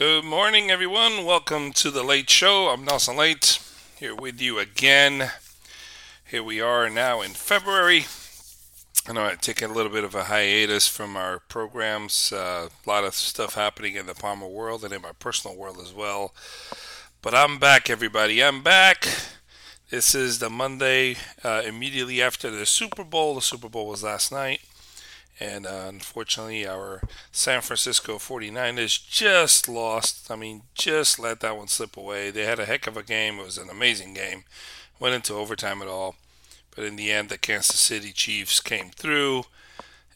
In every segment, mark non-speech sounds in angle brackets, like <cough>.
Good morning, everyone. Welcome to the Late Show. I'm Nelson Late, here with you again. Here we are now in February. I know I taken a little bit of a hiatus from our programs. Uh, a lot of stuff happening in the Palmer world and in my personal world as well. But I'm back, everybody. I'm back. This is the Monday uh, immediately after the Super Bowl. The Super Bowl was last night. And uh, unfortunately, our San Francisco 49ers just lost. I mean, just let that one slip away. They had a heck of a game. It was an amazing game. Went into overtime at all. But in the end, the Kansas City Chiefs came through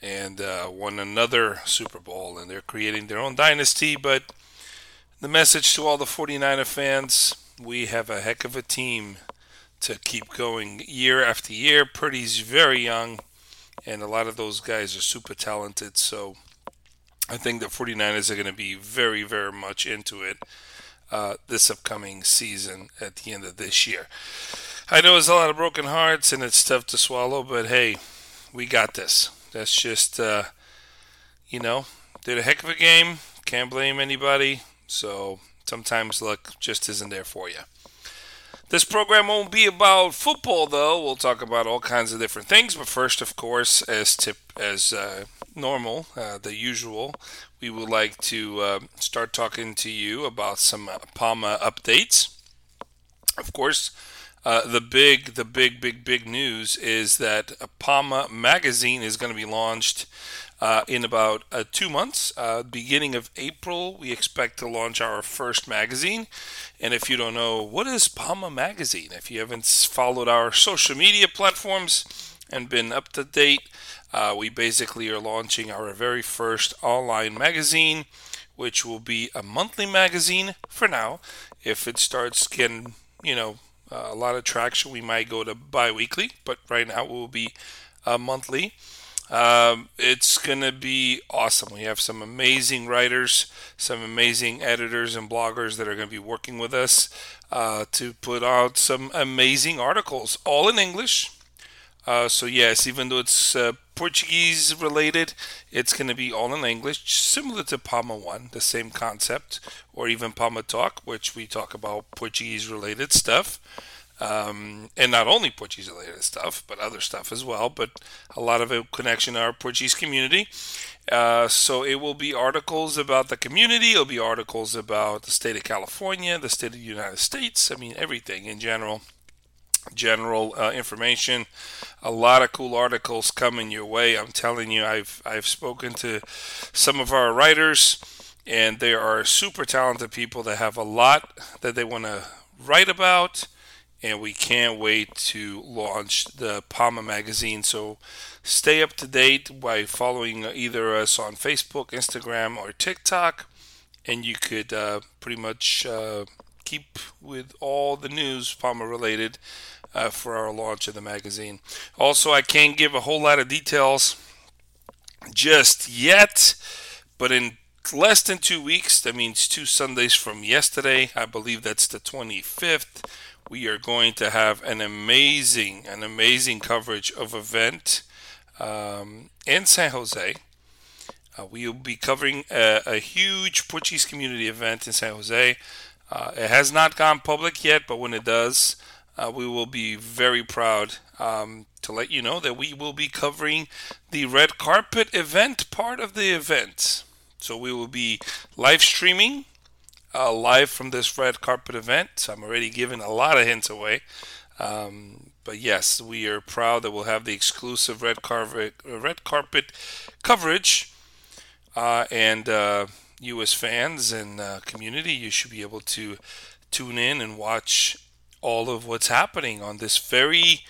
and uh, won another Super Bowl. And they're creating their own dynasty. But the message to all the 49er fans we have a heck of a team to keep going year after year. Purdy's very young, and a lot of those guys are super talented. So I think the 49ers are going to be very, very much into it uh, this upcoming season at the end of this year. I know there's a lot of broken hearts and it's tough to swallow, but hey, we got this. That's just, uh, you know, did a heck of a game. Can't blame anybody. So sometimes luck just isn't there for you. This program won't be about football, though. We'll talk about all kinds of different things. But first, of course, as tip as uh, normal, uh, the usual, we would like to uh, start talking to you about some Palma updates. Of course, uh, the big, the big, big, big news is that Palma magazine is going to be launched uh, in about uh, two months. Uh, beginning of April, we expect to launch our first magazine. And if you don't know, what is Palma Magazine? If you haven't followed our social media platforms and been up to date, uh, we basically are launching our very first online magazine, which will be a monthly magazine for now. If it starts getting, you know, uh, a lot of traction, we might go to bi weekly, but right now it will be uh, monthly. Um, it's going to be awesome. We have some amazing writers, some amazing editors and bloggers that are going to be working with us uh, to put out some amazing articles, all in English. Uh, so, yes, even though it's uh, Portuguese related, it's going to be all in English, similar to Palma One, the same concept, or even Palma Talk, which we talk about Portuguese related stuff um, and not only Portuguese related stuff, but other stuff as well. But a lot of it connection to our Portuguese community. Uh, so it will be articles about the community. It'll be articles about the state of California, the state of the United States. I mean, everything in general. General uh, information, a lot of cool articles coming your way. I'm telling you, I've I've spoken to some of our writers, and they are super talented people that have a lot that they want to write about and we can't wait to launch the Palma magazine. So stay up to date by following either us on Facebook, Instagram, or TikTok, and you could uh, pretty much uh, keep with all the news Palma related uh, for our launch of the magazine. Also, I can't give a whole lot of details just yet, but in less than two weeks, that means two Sundays from yesterday, I believe that's the 25th we are going to have an amazing, an amazing coverage of event um, in San Jose. Uh, we will be covering a, a, huge Portuguese community event in San Jose. Uh, it has not gone public yet, but when it does, uh, we will be very proud um, to let you know that we will be covering the red carpet event part of the event. So we will be live streaming uh, live from this red carpet event. So I'm already giving a lot of hints away. Um, but yes, we are proud that we'll have the exclusive red carpet red carpet coverage. Uh, and uh, fans and uh, community, you should be able to tune in and watch all of what's happening on this very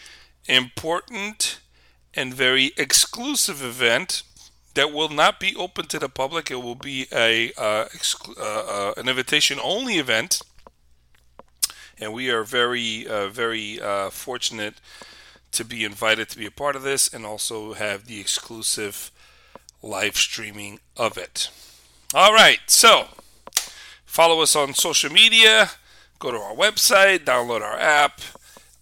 important and very exclusive event that will not be open to the public. It will be a uh, exclu- uh, uh, an invitation only event, and we are very uh, very uh, fortunate to be invited to be a part of this, and also have the exclusive live streaming of it. All right, so follow us on social media, go to our website, download our app,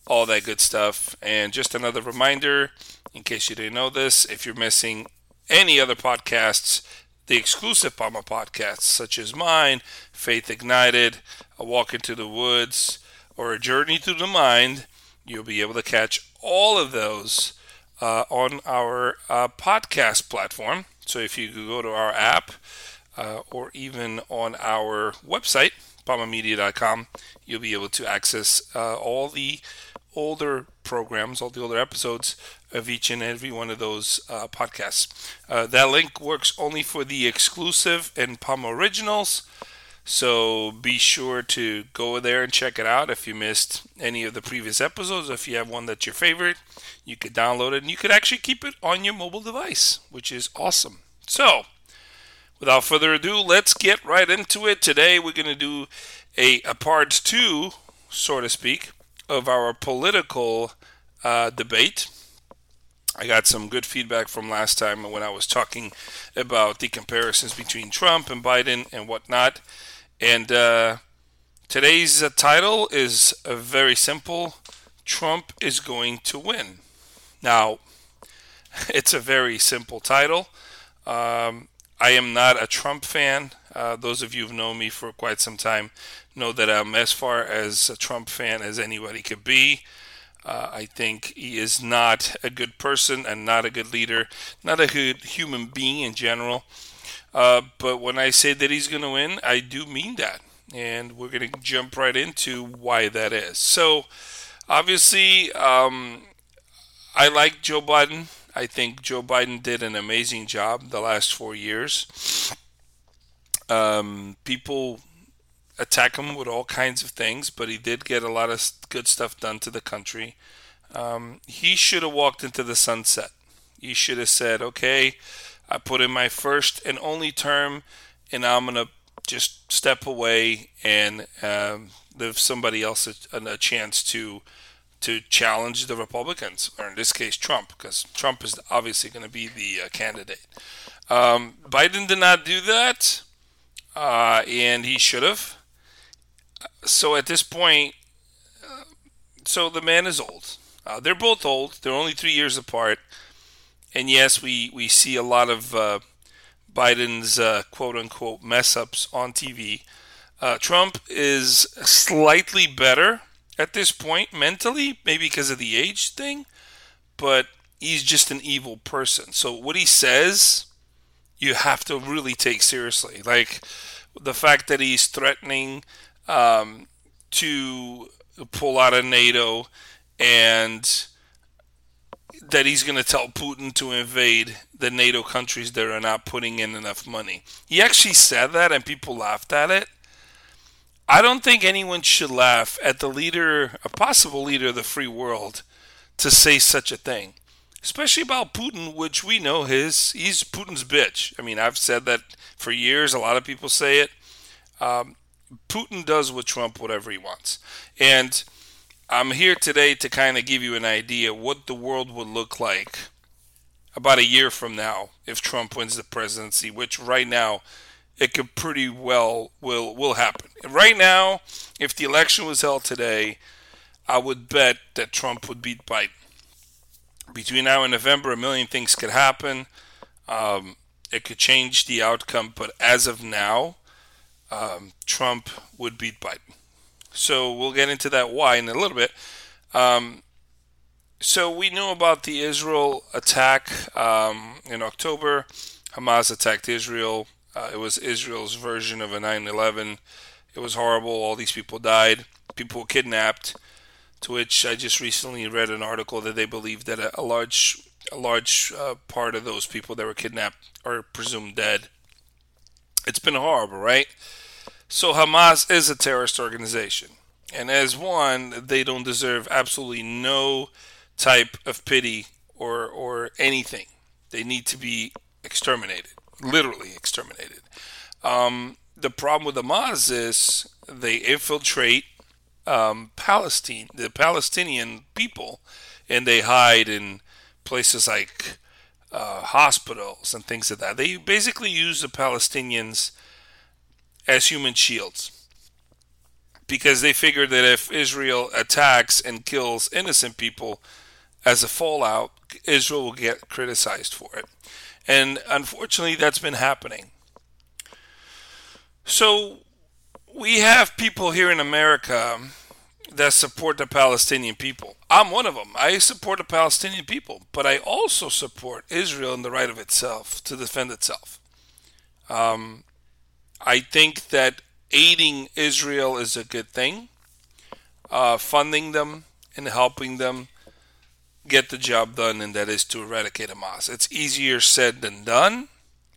all that good stuff, and just another reminder. In case you didn't know this, if you're missing any other podcasts, the exclusive Palma podcasts, such as mine, Faith Ignited, A Walk into the Woods, or A Journey Through the Mind, you'll be able to catch all of those uh, on our uh, podcast platform. So if you go to our app uh, or even on our website, palmamedia.com, you'll be able to access uh, all the older programs, all the older episodes of each and every one of those uh, podcasts. Uh, that link works only for the exclusive and Palm originals. So be sure to go there and check it out. If you missed any of the previous episodes, if you have one that's your favorite, you could download it and you could actually keep it on your mobile device, which is awesome. So, without further ado, let's get right into it. Today we're going to do a, a part two, so to speak, of our political uh, debate. I got some good feedback from last time when I was talking about the comparisons between Trump and Biden and whatnot. And uh, today's uh, title is uh, very simple Trump is going to win. Now, <laughs> it's a very simple title. Um, I am not a Trump fan. Uh, those of you who've known me for quite some time know that I'm as far as a Trump fan as anybody could be. Uh, I think he is not a good person and not a good leader, not a good human being in general. Uh, but when I say that he's going to win, I do mean that. And we're going to jump right into why that is. So, obviously, um, I like Joe Biden. I think Joe Biden did an amazing job the last four years. Um, people attack him with all kinds of things, but he did get a lot of good stuff done to the country. Um, he should have walked into the sunset. He should have said, okay, I put in my first and only term, and I'm going to just step away and um, give somebody else a, a, chance to to challenge the Republicans, or in this case, Trump, because Trump is obviously going to be the uh, candidate. Um, Biden did not do that, uh, and he should have. So at this point, uh, so the man is old. Uh, they're both old. They're only three years apart and yes, we, we see a lot of uh, Biden's uh, quote unquote mess ups on TV. Uh, Trump is slightly better at this point mentally, maybe because of the age thing, but he's just an evil person. So what he says, you have to really take seriously. Like the fact that he's threatening um, to pull out of NATO and that he's going to tell Putin to invade the NATO countries that are not putting in enough money. He actually said that, and people laughed at it. I don't think anyone should laugh at the leader, a possible leader of the free world, to say such a thing, especially about Putin, which we know his he's Putin's bitch. I mean, I've said that for years. A lot of people say it. Um, Putin does with Trump whatever he wants, and I'm here today to kind of give you an idea what the world would look like about a year from now if Trump wins the presidency, which right now it could pretty well will will happen. Right now, if the election was held today, I would bet that Trump would beat Biden. Between now and November, a million things could happen. Um, it could change the outcome, but as of now, um, Trump would beat Biden. So we'll get into that why in a little bit. Um, so we knew about the Israel attack um, in October. Hamas attacked Israel. Uh, it was Israel's version of a 9/11. It was horrible. All these people died. People were kidnapped. To which I just recently read an article that they believe that a, a large a large uh, part of those people that were kidnapped are presumed dead. It's been horrible, right? So Hamas is a terrorist organization. And as one, they don't deserve absolutely no type of pity or, or anything. They need to be exterminated, literally exterminated. Um, the problem with Hamas is they infiltrate um, Palestine, the Palestinian people, and they hide in places like uh, hospitals and things like that. They basically use the Palestinians as human shields because they figure that if Israel attacks and kills innocent people as a fallout, Israel will get criticized for it. And unfortunately, that's been happening. So, we have people here in America that support the Palestinian people. I'm one of them. I support the Palestinian people, but I also support Israel in the right of itself to defend itself. Um, I think that aiding Israel is a good thing. Uh, funding them and helping them get the job done, and that is to eradicate Hamas. It's easier said than done.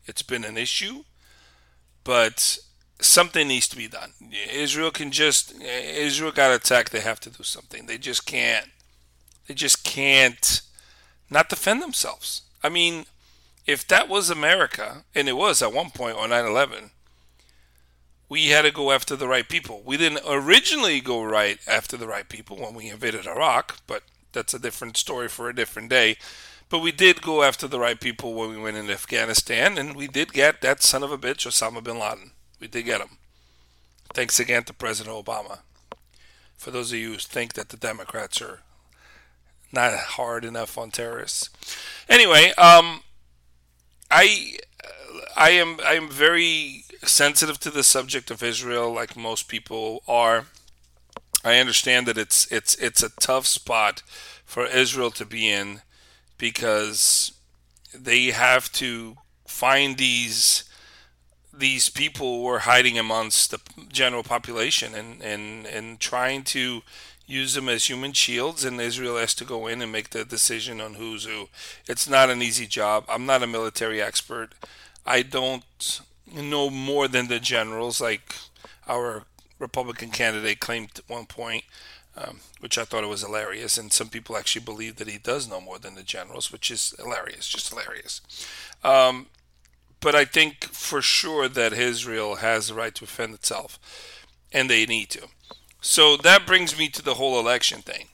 It's been an issue, but something needs to be done. Israel can just Israel got attacked. They have to do something. They just can't. They just can't not defend themselves. I mean, if that was America, and it was at one point on 9/11, we had to go after the right people. We didn't originally go right after the right people when we invaded Iraq, but that's a different story for a different day. But we did go after the right people when we went into Afghanistan, and we did get that son of a bitch, Osama bin Laden. We did get him. Thanks again to President Obama. For those of you who think that the Democrats are not hard enough on terrorists. Anyway, um, I I am I am very sensitive to the subject of Israel, like most people are. I understand that it's it's it's a tough spot for Israel to be in because they have to find these these people who are hiding amongst the general population and, and, and trying to use them as human shields and Israel has to go in and make the decision on who's who. It's not an easy job. I'm not a military expert. I don't know more than the generals like our Republican candidate claimed at one point, um, which I thought it was hilarious. And some people actually believe that he does know more than the generals, which is hilarious, just hilarious. Um, but I think for sure that Israel has the right to defend itself, and they need to. So that brings me to the whole election thing.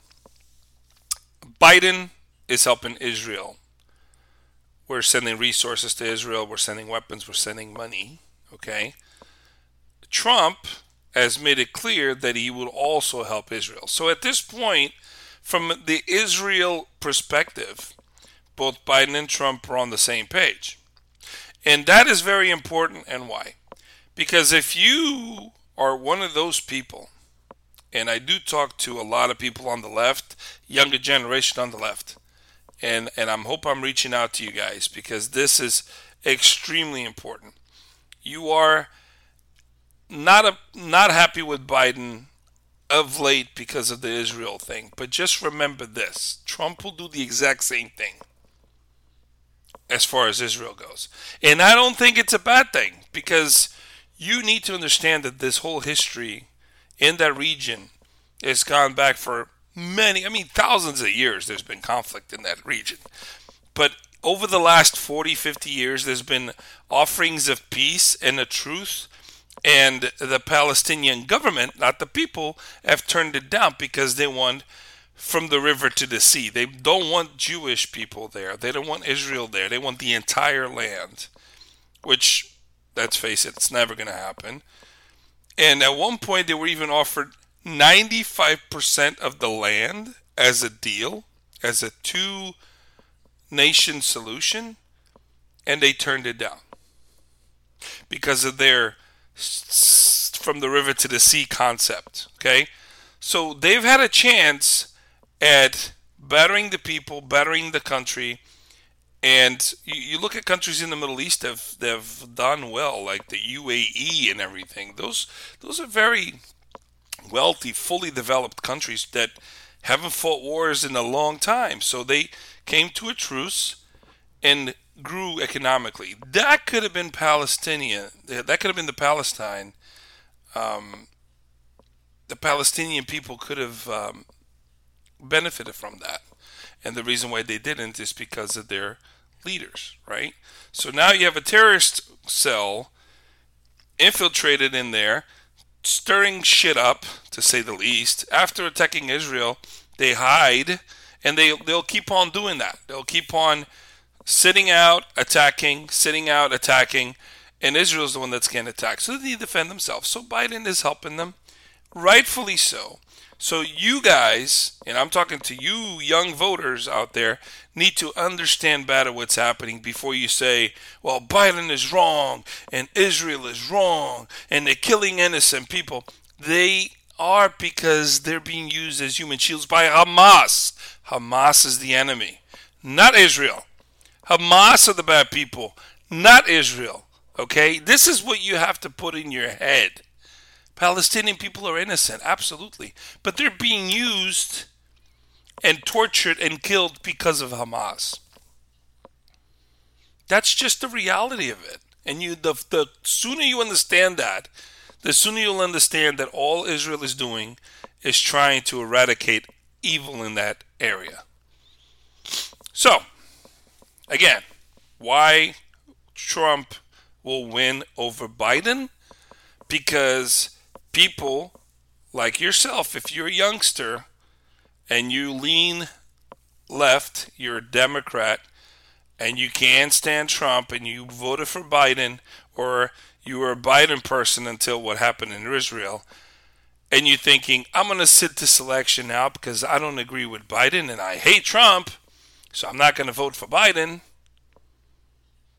Biden is helping Israel. We're sending resources to Israel, we're sending weapons, we're sending money. Okay? Trump has made it clear that he will also help Israel. So at this point, from the Israel perspective, both Biden and Trump are on the same page. And that is very important. And why? Because if you are one of those people, and I do talk to a lot of people on the left, younger generation on the left, and and I'm hope I'm reaching out to you guys because this is extremely important. You are not a, not happy with Biden of late because of the Israel thing, but just remember this: Trump will do the exact same thing as far as Israel goes. And I don't think it's a bad thing because you need to understand that this whole history in that region has gone back for many, I mean, thousands of years. There's been conflict in that region. But over the last 40, 50 years, there's been offerings of peace and the truth. And the Palestinian government, not the people, have turned it down because they want from the river to the sea. They don't want Jewish people there. They don't want Israel there. They want the entire land, which, let's face it, it's never going to happen. And at one point, they were even offered 95% of the land as a deal, as a two nation solution, and they turned it down because of their from the river to the sea concept. Okay? So they've had a chance at bettering the people, bettering the country. And you, look at countries in the Middle East that have, have done well, like the UAE and everything. Those those are very wealthy, fully developed countries that haven't fought wars in a long time. So they came to a truce and grew economically. That could have been Palestinian. That could have been the Palestine. Um, the Palestinian people could have um, benefited from that. And the reason why they didn't is because of their leaders, right? So now you have a terrorist cell infiltrated in there, stirring shit up, to say the least. After attacking Israel, they hide and they they'll keep on doing that. They'll keep on sitting out, attacking, sitting out, attacking, and Israel's the one that's getting attacked. So they defend themselves. So Biden is helping them rightfully so. So you guys, and I'm talking to you young voters out there, need to understand better what's happening before you say, well, Biden is wrong and Israel is wrong and they're killing innocent people. They are because they're being used as human shields by Hamas. Hamas is the enemy, not Israel. Hamas are the bad people, not Israel. Okay? This is what you have to put in your head. Palestinian people are innocent, absolutely. But they're being used and tortured and killed because of Hamas. That's just the reality of it. And you the, the sooner you understand that, the sooner you'll understand that all Israel is doing is trying to eradicate evil in that area. So, again, why Trump will win over Biden? Because people like yourself, if you're a youngster and you lean left, you're a Democrat, and you can't stand Trump and you voted for Biden, or you were a Biden person until what happened in Israel, and you're thinking, I'm going to sit this election out because I don't agree with Biden and I hate Trump, so I'm not going to vote for Biden.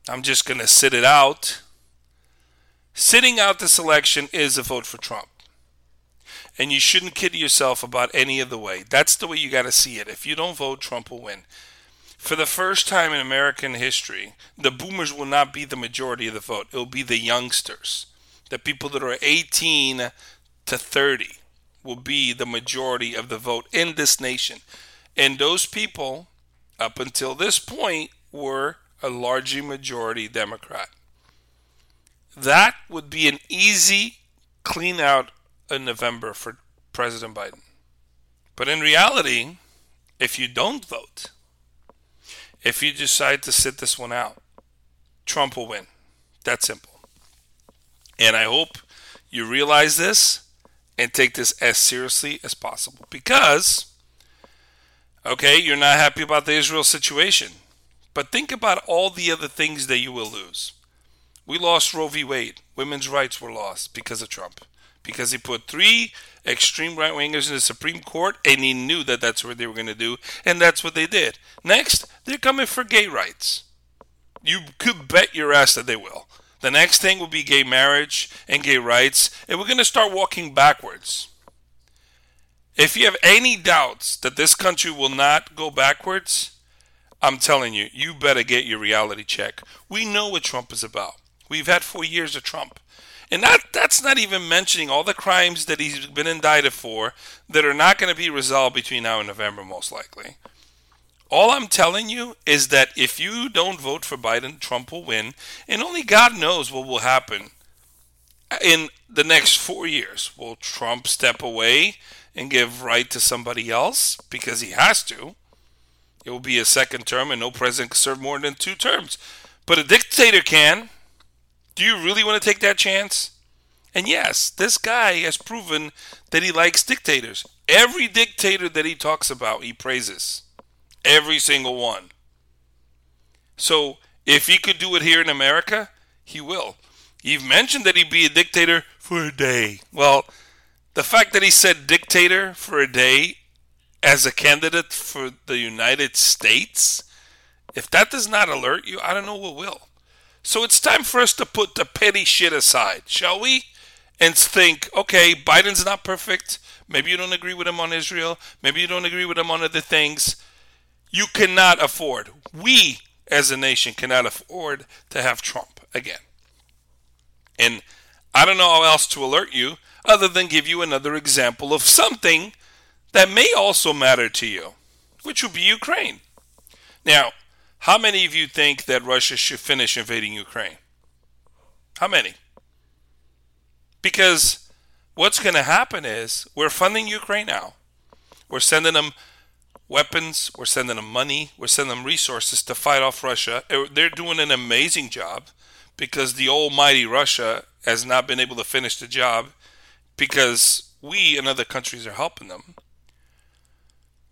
I'm just going to sit it out. Sitting out this election is a vote for Trump and you shouldn't kid yourself about any of the way. That's the way you got to see it. If you don't vote, Trump will win. For the first time in American history, the boomers will not be the majority of the vote. It will be the youngsters. The people that are 18 to 30 will be the majority of the vote in this nation. And those people, up until this point, were a largely majority Democrat. That would be an easy clean out in November for President Biden. But in reality, if you don't vote, if you decide to sit this one out, Trump will win. That simple. And I hope you realize this and take this as seriously as possible because, okay, you're not happy about the Israel situation, but think about all the other things that you will lose. We lost Roe v. Wade. Women's rights were lost because of Trump because he put three extreme right wingers in the Supreme Court and he knew that that's what they were going to do, and that's what they did. Next, they're coming for gay rights. You could bet your ass that they will. The next thing will be gay marriage and gay rights, and we're going to start walking backwards. If you have any doubts that this country will not go backwards, I'm telling you, you better get your reality check. We know what Trump is about. We've had four years of Trump. And that that's not even mentioning all the crimes that he's been indicted for that are not going to be resolved between now and November, most likely. All I'm telling you is that if you don't vote for Biden, Trump will win, and only God knows what will happen in the next four years. Will Trump step away and give right to somebody else because he has to? It will be a second term, and no president can serve more than two terms. But a dictator can. Do you really want to take that chance? And yes, this guy has proven that he likes dictators. Every dictator that he talks about, he praises. Every single one. So if he could do it here in America, he will. You've mentioned that he'd be a dictator for a day. Well, the fact that he said dictator for a day as a candidate for the United States, if that does not alert you, I don't know what will. So it's time for us to put the petty shit aside, shall we? And think, okay, Biden's not perfect. Maybe you don't agree with him on Israel. Maybe you don't agree with him on other things. You cannot afford, we as a nation cannot afford to have Trump again. And I don't know how else to alert you other than give you another example of something that may also matter to you, which would be Ukraine. Now, how many of you think that Russia should finish invading Ukraine? How many? Because what's going to happen is we're funding Ukraine now. We're sending them weapons, we're sending them money, we're sending them resources to fight off Russia. They're doing an amazing job because the almighty Russia has not been able to finish the job because we and other countries are helping them,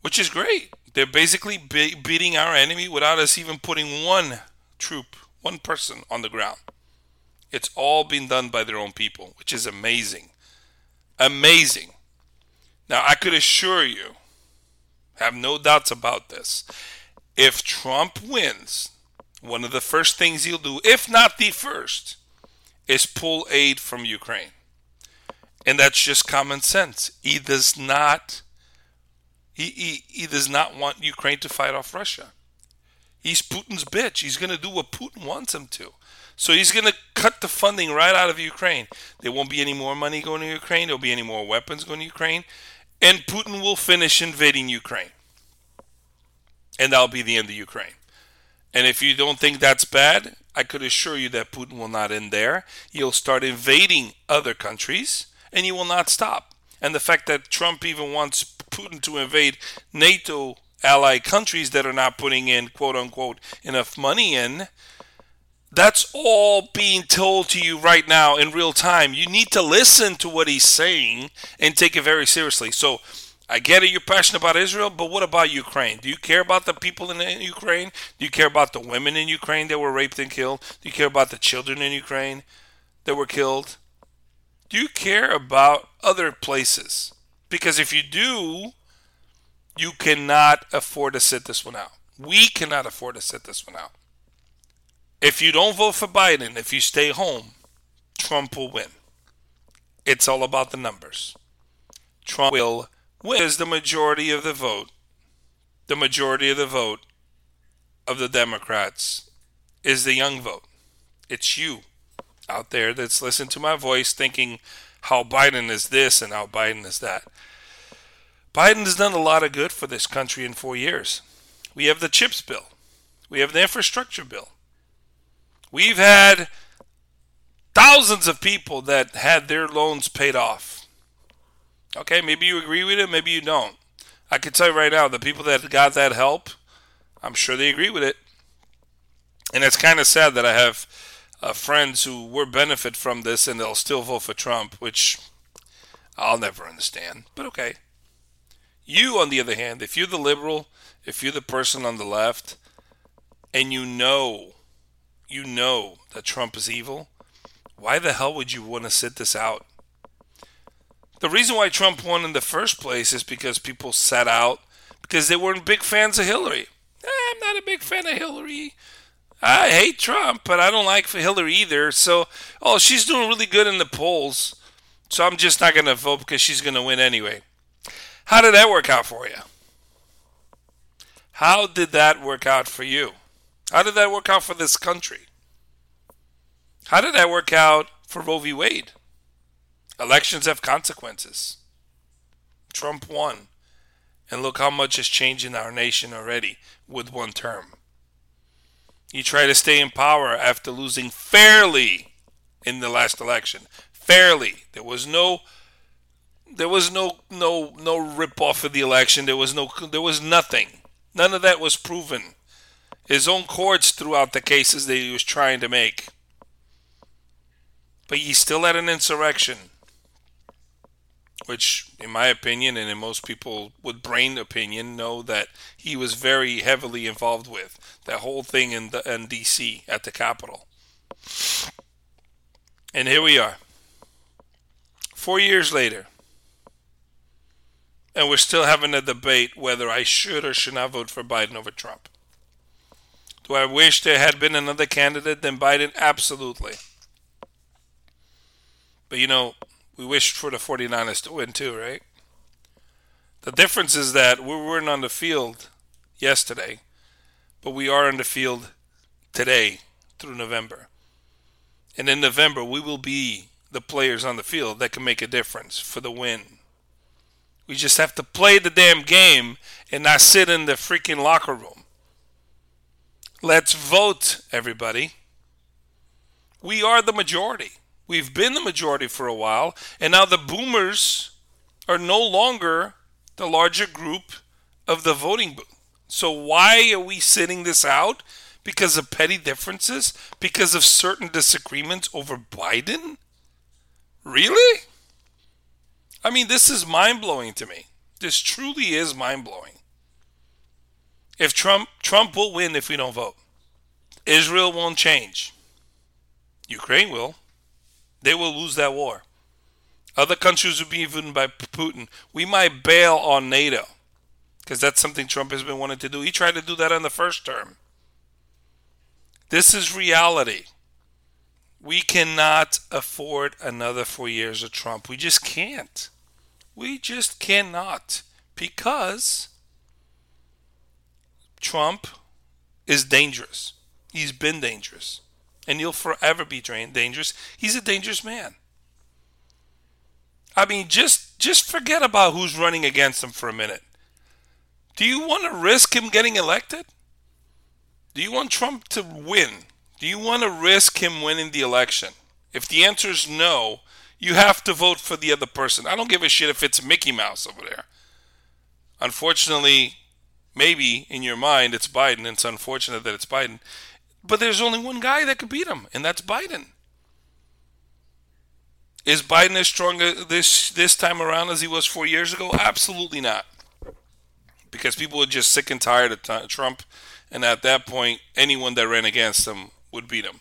which is great. They're basically be- beating our enemy without us even putting one troop, one person on the ground. It's all being done by their own people, which is amazing. Amazing. Now, I could assure you, have no doubts about this. If Trump wins, one of the first things he'll do, if not the first, is pull aid from Ukraine. And that's just common sense. He does not he, he, he does not want Ukraine to fight off Russia. He's Putin's bitch. He's going to do what Putin wants him to. So he's going to cut the funding right out of Ukraine. There won't be any more money going to Ukraine. There'll be any more weapons going to Ukraine. And Putin will finish invading Ukraine. And that'll be the end of Ukraine. And if you don't think that's bad, I could assure you that Putin will not end there. He'll start invading other countries and he will not stop. And the fact that Trump even wants Putin to invade NATO allied countries that are not putting in quote unquote enough money in, that's all being told to you right now in real time. You need to listen to what he's saying and take it very seriously. So I get it, you're passionate about Israel, but what about Ukraine? Do you care about the people in Ukraine? Do you care about the women in Ukraine that were raped and killed? Do you care about the children in Ukraine that were killed? Do you care about other places? Because if you do, you cannot afford to sit this one out. We cannot afford to sit this one out. If you don't vote for Biden, if you stay home, Trump will win. It's all about the numbers. Trump will win is the majority of the vote. The majority of the vote of the Democrats is the young vote. It's you out there that's listening to my voice thinking how Biden is this and how Biden is that. Biden has done a lot of good for this country in four years. We have the CHIPS bill, we have the infrastructure bill. We've had thousands of people that had their loans paid off. Okay, maybe you agree with it, maybe you don't. I can tell you right now, the people that got that help, I'm sure they agree with it. And it's kind of sad that I have uh, friends who will benefit from this and they'll still vote for Trump, which I'll never understand. But okay. You, on the other hand, if you're the liberal, if you're the person on the left, and you know, you know that Trump is evil, why the hell would you want to sit this out? The reason why Trump won in the first place is because people sat out because they weren't big fans of Hillary. Eh, I'm not a big fan of Hillary. I hate Trump, but I don't like Hillary either. So, oh, she's doing really good in the polls. So I'm just not going to vote because she's going to win anyway. How did that work out for you? How did that work out for you? How did that work out for this country? How did that work out for Roe v. Wade? Elections have consequences. Trump won. And look how much has changed in our nation already with one term. He try to stay in power after losing fairly in the last election. Fairly. There was no there was no no no rip off of the election. There was no there was nothing. None of that was proven. His own courts threw out the cases that he was trying to make. But he still had an insurrection which, in my opinion, and in most people with brain opinion, know that he was very heavily involved with that whole thing in the in D.C. at the Capitol. And here we are, four years later, and we're still having a debate whether I should or should not vote for Biden over Trump. Do I wish there had been another candidate than Biden? Absolutely. But you know, we wished for the 49ers to win too, right? The difference is that we weren't on the field yesterday, but we are on the field today through November. And in November, we will be the players on the field that can make a difference for the win. We just have to play the damn game and not sit in the freaking locker room. Let's vote, everybody. We are the majority. We've been the majority for a while, and now the boomers are no longer the larger group of the voting booth. So why are we sitting this out? Because of petty differences? Because of certain disagreements over Biden? Really? I mean, this is mind blowing to me. This truly is mind blowing. If Trump Trump will win if we don't vote. Israel won't change. Ukraine will. They will lose that war. Other countries will be even by Putin. We might bail on NATO because that's something Trump has been wanting to do. He tried to do that in the first term. This is reality. We cannot afford another four years of Trump. We just can't. We just cannot because Trump is dangerous. He's been dangerous. And he'll forever be dangerous. He's a dangerous man. I mean, just just forget about who's running against him for a minute. Do you want to risk him getting elected? Do you want Trump to win? Do you want to risk him winning the election? If the answer is no, you have to vote for the other person. I don't give a shit if it's Mickey Mouse over there. Unfortunately, maybe in your mind it's Biden. It's unfortunate that it's Biden. But there's only one guy that could beat him, and that's Biden. Is Biden as strong this this time around as he was four years ago? Absolutely not. Because people are just sick and tired of Trump, and at that point, anyone that ran against him would beat him.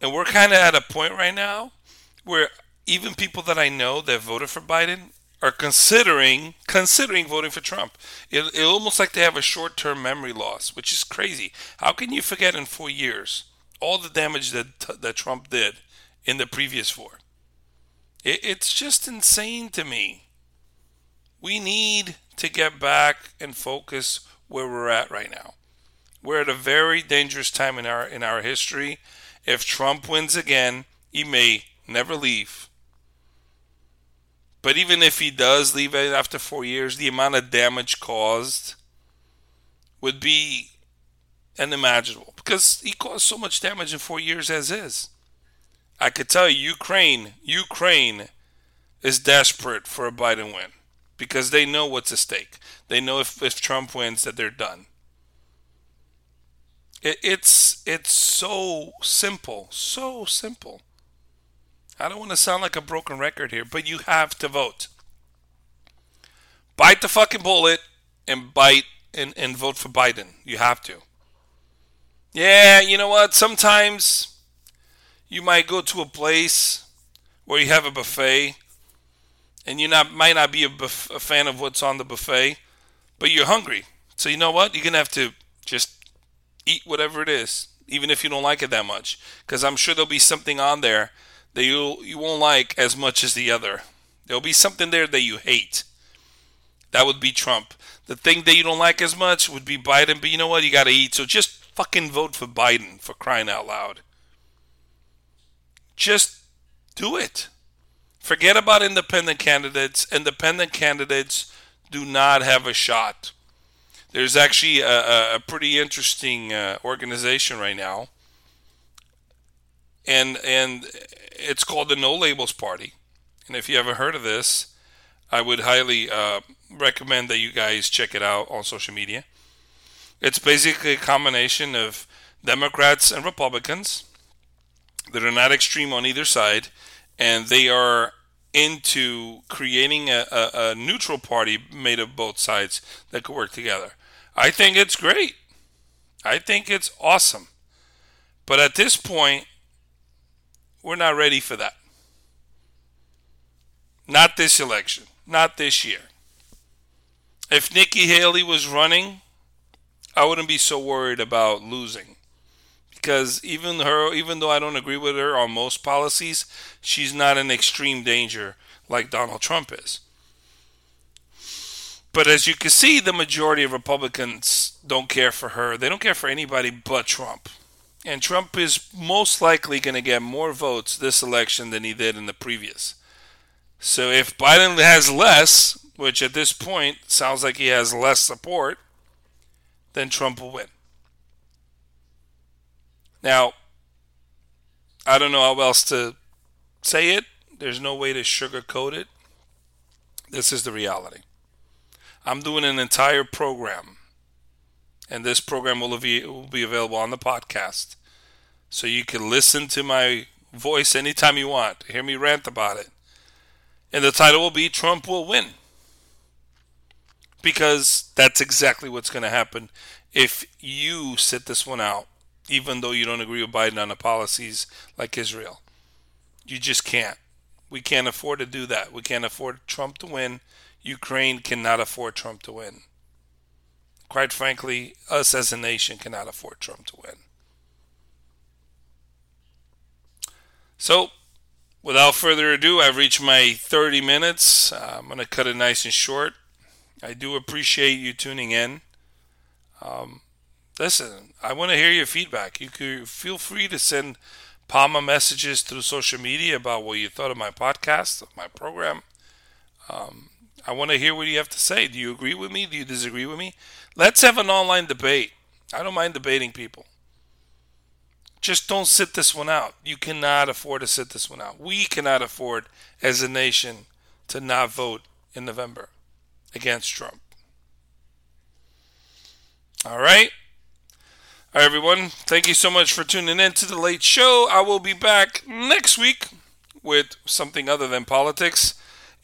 And we're kind of at a point right now where even people that I know that voted for Biden are considering considering voting for Trump. It, it almost like they have a short-term memory loss, which is crazy. How can you forget in four years all the damage that that Trump did in the previous four? It, it's just insane to me. We need to get back and focus where we're at right now. We're at a very dangerous time in our in our history. If Trump wins again, he may never leave. But even if he does leave after four years, the amount of damage caused would be unimaginable because he caused so much damage in four years as is. I could tell you, Ukraine, Ukraine is desperate for a Biden win because they know what's at stake. They know if, if Trump wins that they're done. It, it's it's so simple, so simple. I don't want to sound like a broken record here, but you have to vote. Bite the fucking bullet and bite and, and vote for Biden. You have to. Yeah, you know what? Sometimes you might go to a place where you have a buffet and you not might not be a, a fan of what's on the buffet, but you're hungry. So you know what? You're going to have to just eat whatever it is, even if you don't like it that much, because I'm sure there'll be something on there that you you won't like as much as the other. There'll be something there that you hate. That would be Trump. The thing that you don't like as much would be Biden, but you know what? You got to eat. So just fucking vote for Biden for crying out loud. Just do it. Forget about independent candidates. Independent candidates do not have a shot. There's actually a, a pretty interesting uh, organization right now, and and it's called the No Labels Party. And if you haven't heard of this, I would highly uh, recommend that you guys check it out on social media. It's basically a combination of Democrats and Republicans that are not extreme on either side, and they are into creating a, a, a neutral party made of both sides that could work together. I think it's great. I think it's awesome. But at this point, we're not ready for that. Not this election. Not this year. If Nikki Haley was running, I wouldn't be so worried about losing. Because even her even though I don't agree with her on most policies, she's not in extreme danger like Donald Trump is. But as you can see, the majority of Republicans don't care for her. They don't care for anybody but Trump. And Trump is most likely going to get more votes this election than he did in the previous. So if Biden has less, which at this point sounds like he has less support, then Trump will win. Now, I don't know how else to say it. There's no way to sugarcoat it. This is the reality. I'm doing an entire program, and this program will be, will be available on the podcast. So you can listen to my voice anytime you want, hear me rant about it. And the title will be Trump Will Win. Because that's exactly what's going to happen if you sit this one out, even though you don't agree with Biden on the policies like Israel. You just can't. We can't afford to do that. We can't afford Trump to win. Ukraine cannot afford Trump to win. Quite frankly, us as a nation cannot afford Trump to win. So, without further ado, I've reached my 30 minutes. Uh, I'm going to cut it nice and short. I do appreciate you tuning in. Um, listen, I want to hear your feedback. You could feel free to send Palma messages through social media about what you thought of my podcast, of my program. Um, I want to hear what you have to say. Do you agree with me? Do you disagree with me? Let's have an online debate. I don't mind debating people. Just don't sit this one out. You cannot afford to sit this one out. We cannot afford, as a nation, to not vote in November against Trump. All right. All right, everyone. Thank you so much for tuning in to the late show. I will be back next week with something other than politics.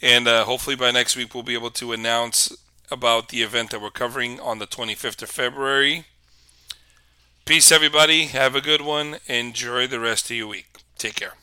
And uh, hopefully by next week, we'll be able to announce about the event that we're covering on the 25th of February. Peace, everybody. Have a good one. Enjoy the rest of your week. Take care.